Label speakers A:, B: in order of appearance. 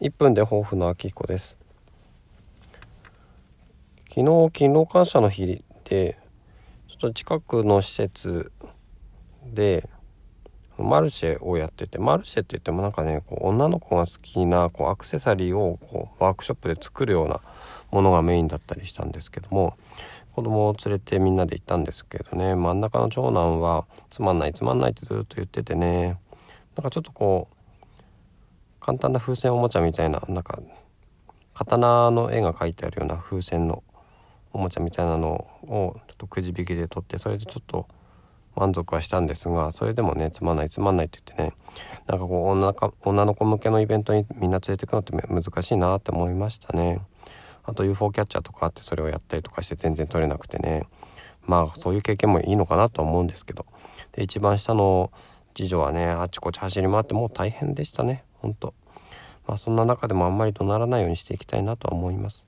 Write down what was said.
A: 1分で抱負の秋彦です。昨日勤労感謝の日でちょっと近くの施設でマルシェをやっててマルシェって言ってもなんかねこう女の子が好きなこうアクセサリーをこうワークショップで作るようなものがメインだったりしたんですけども子供を連れてみんなで行ったんですけどね真ん中の長男はつまんないつまんないってずっと言っててねなんかちょっとこう簡単な風船おもちゃみたいななんか刀の絵が描いてあるような風船のおもちゃみたいなのをちょっとくじ引きで取ってそれでちょっと満足はしたんですがそれでもねつまんないつまんないって言ってねなんかこう女か女の子向けのイベントにみんな連れてくのって難しいなって思いましたね。あと UFO キャッチャーとかあってそれをやったりとかして全然取れなくてね。まあそういう経験もいいのかなと思うんですけど。で一番下の次女はねあちこち走り回ってもう大変でしたね。本当。まあそんな中でもあんまり怒鳴らないようにしていきたいなとは思います。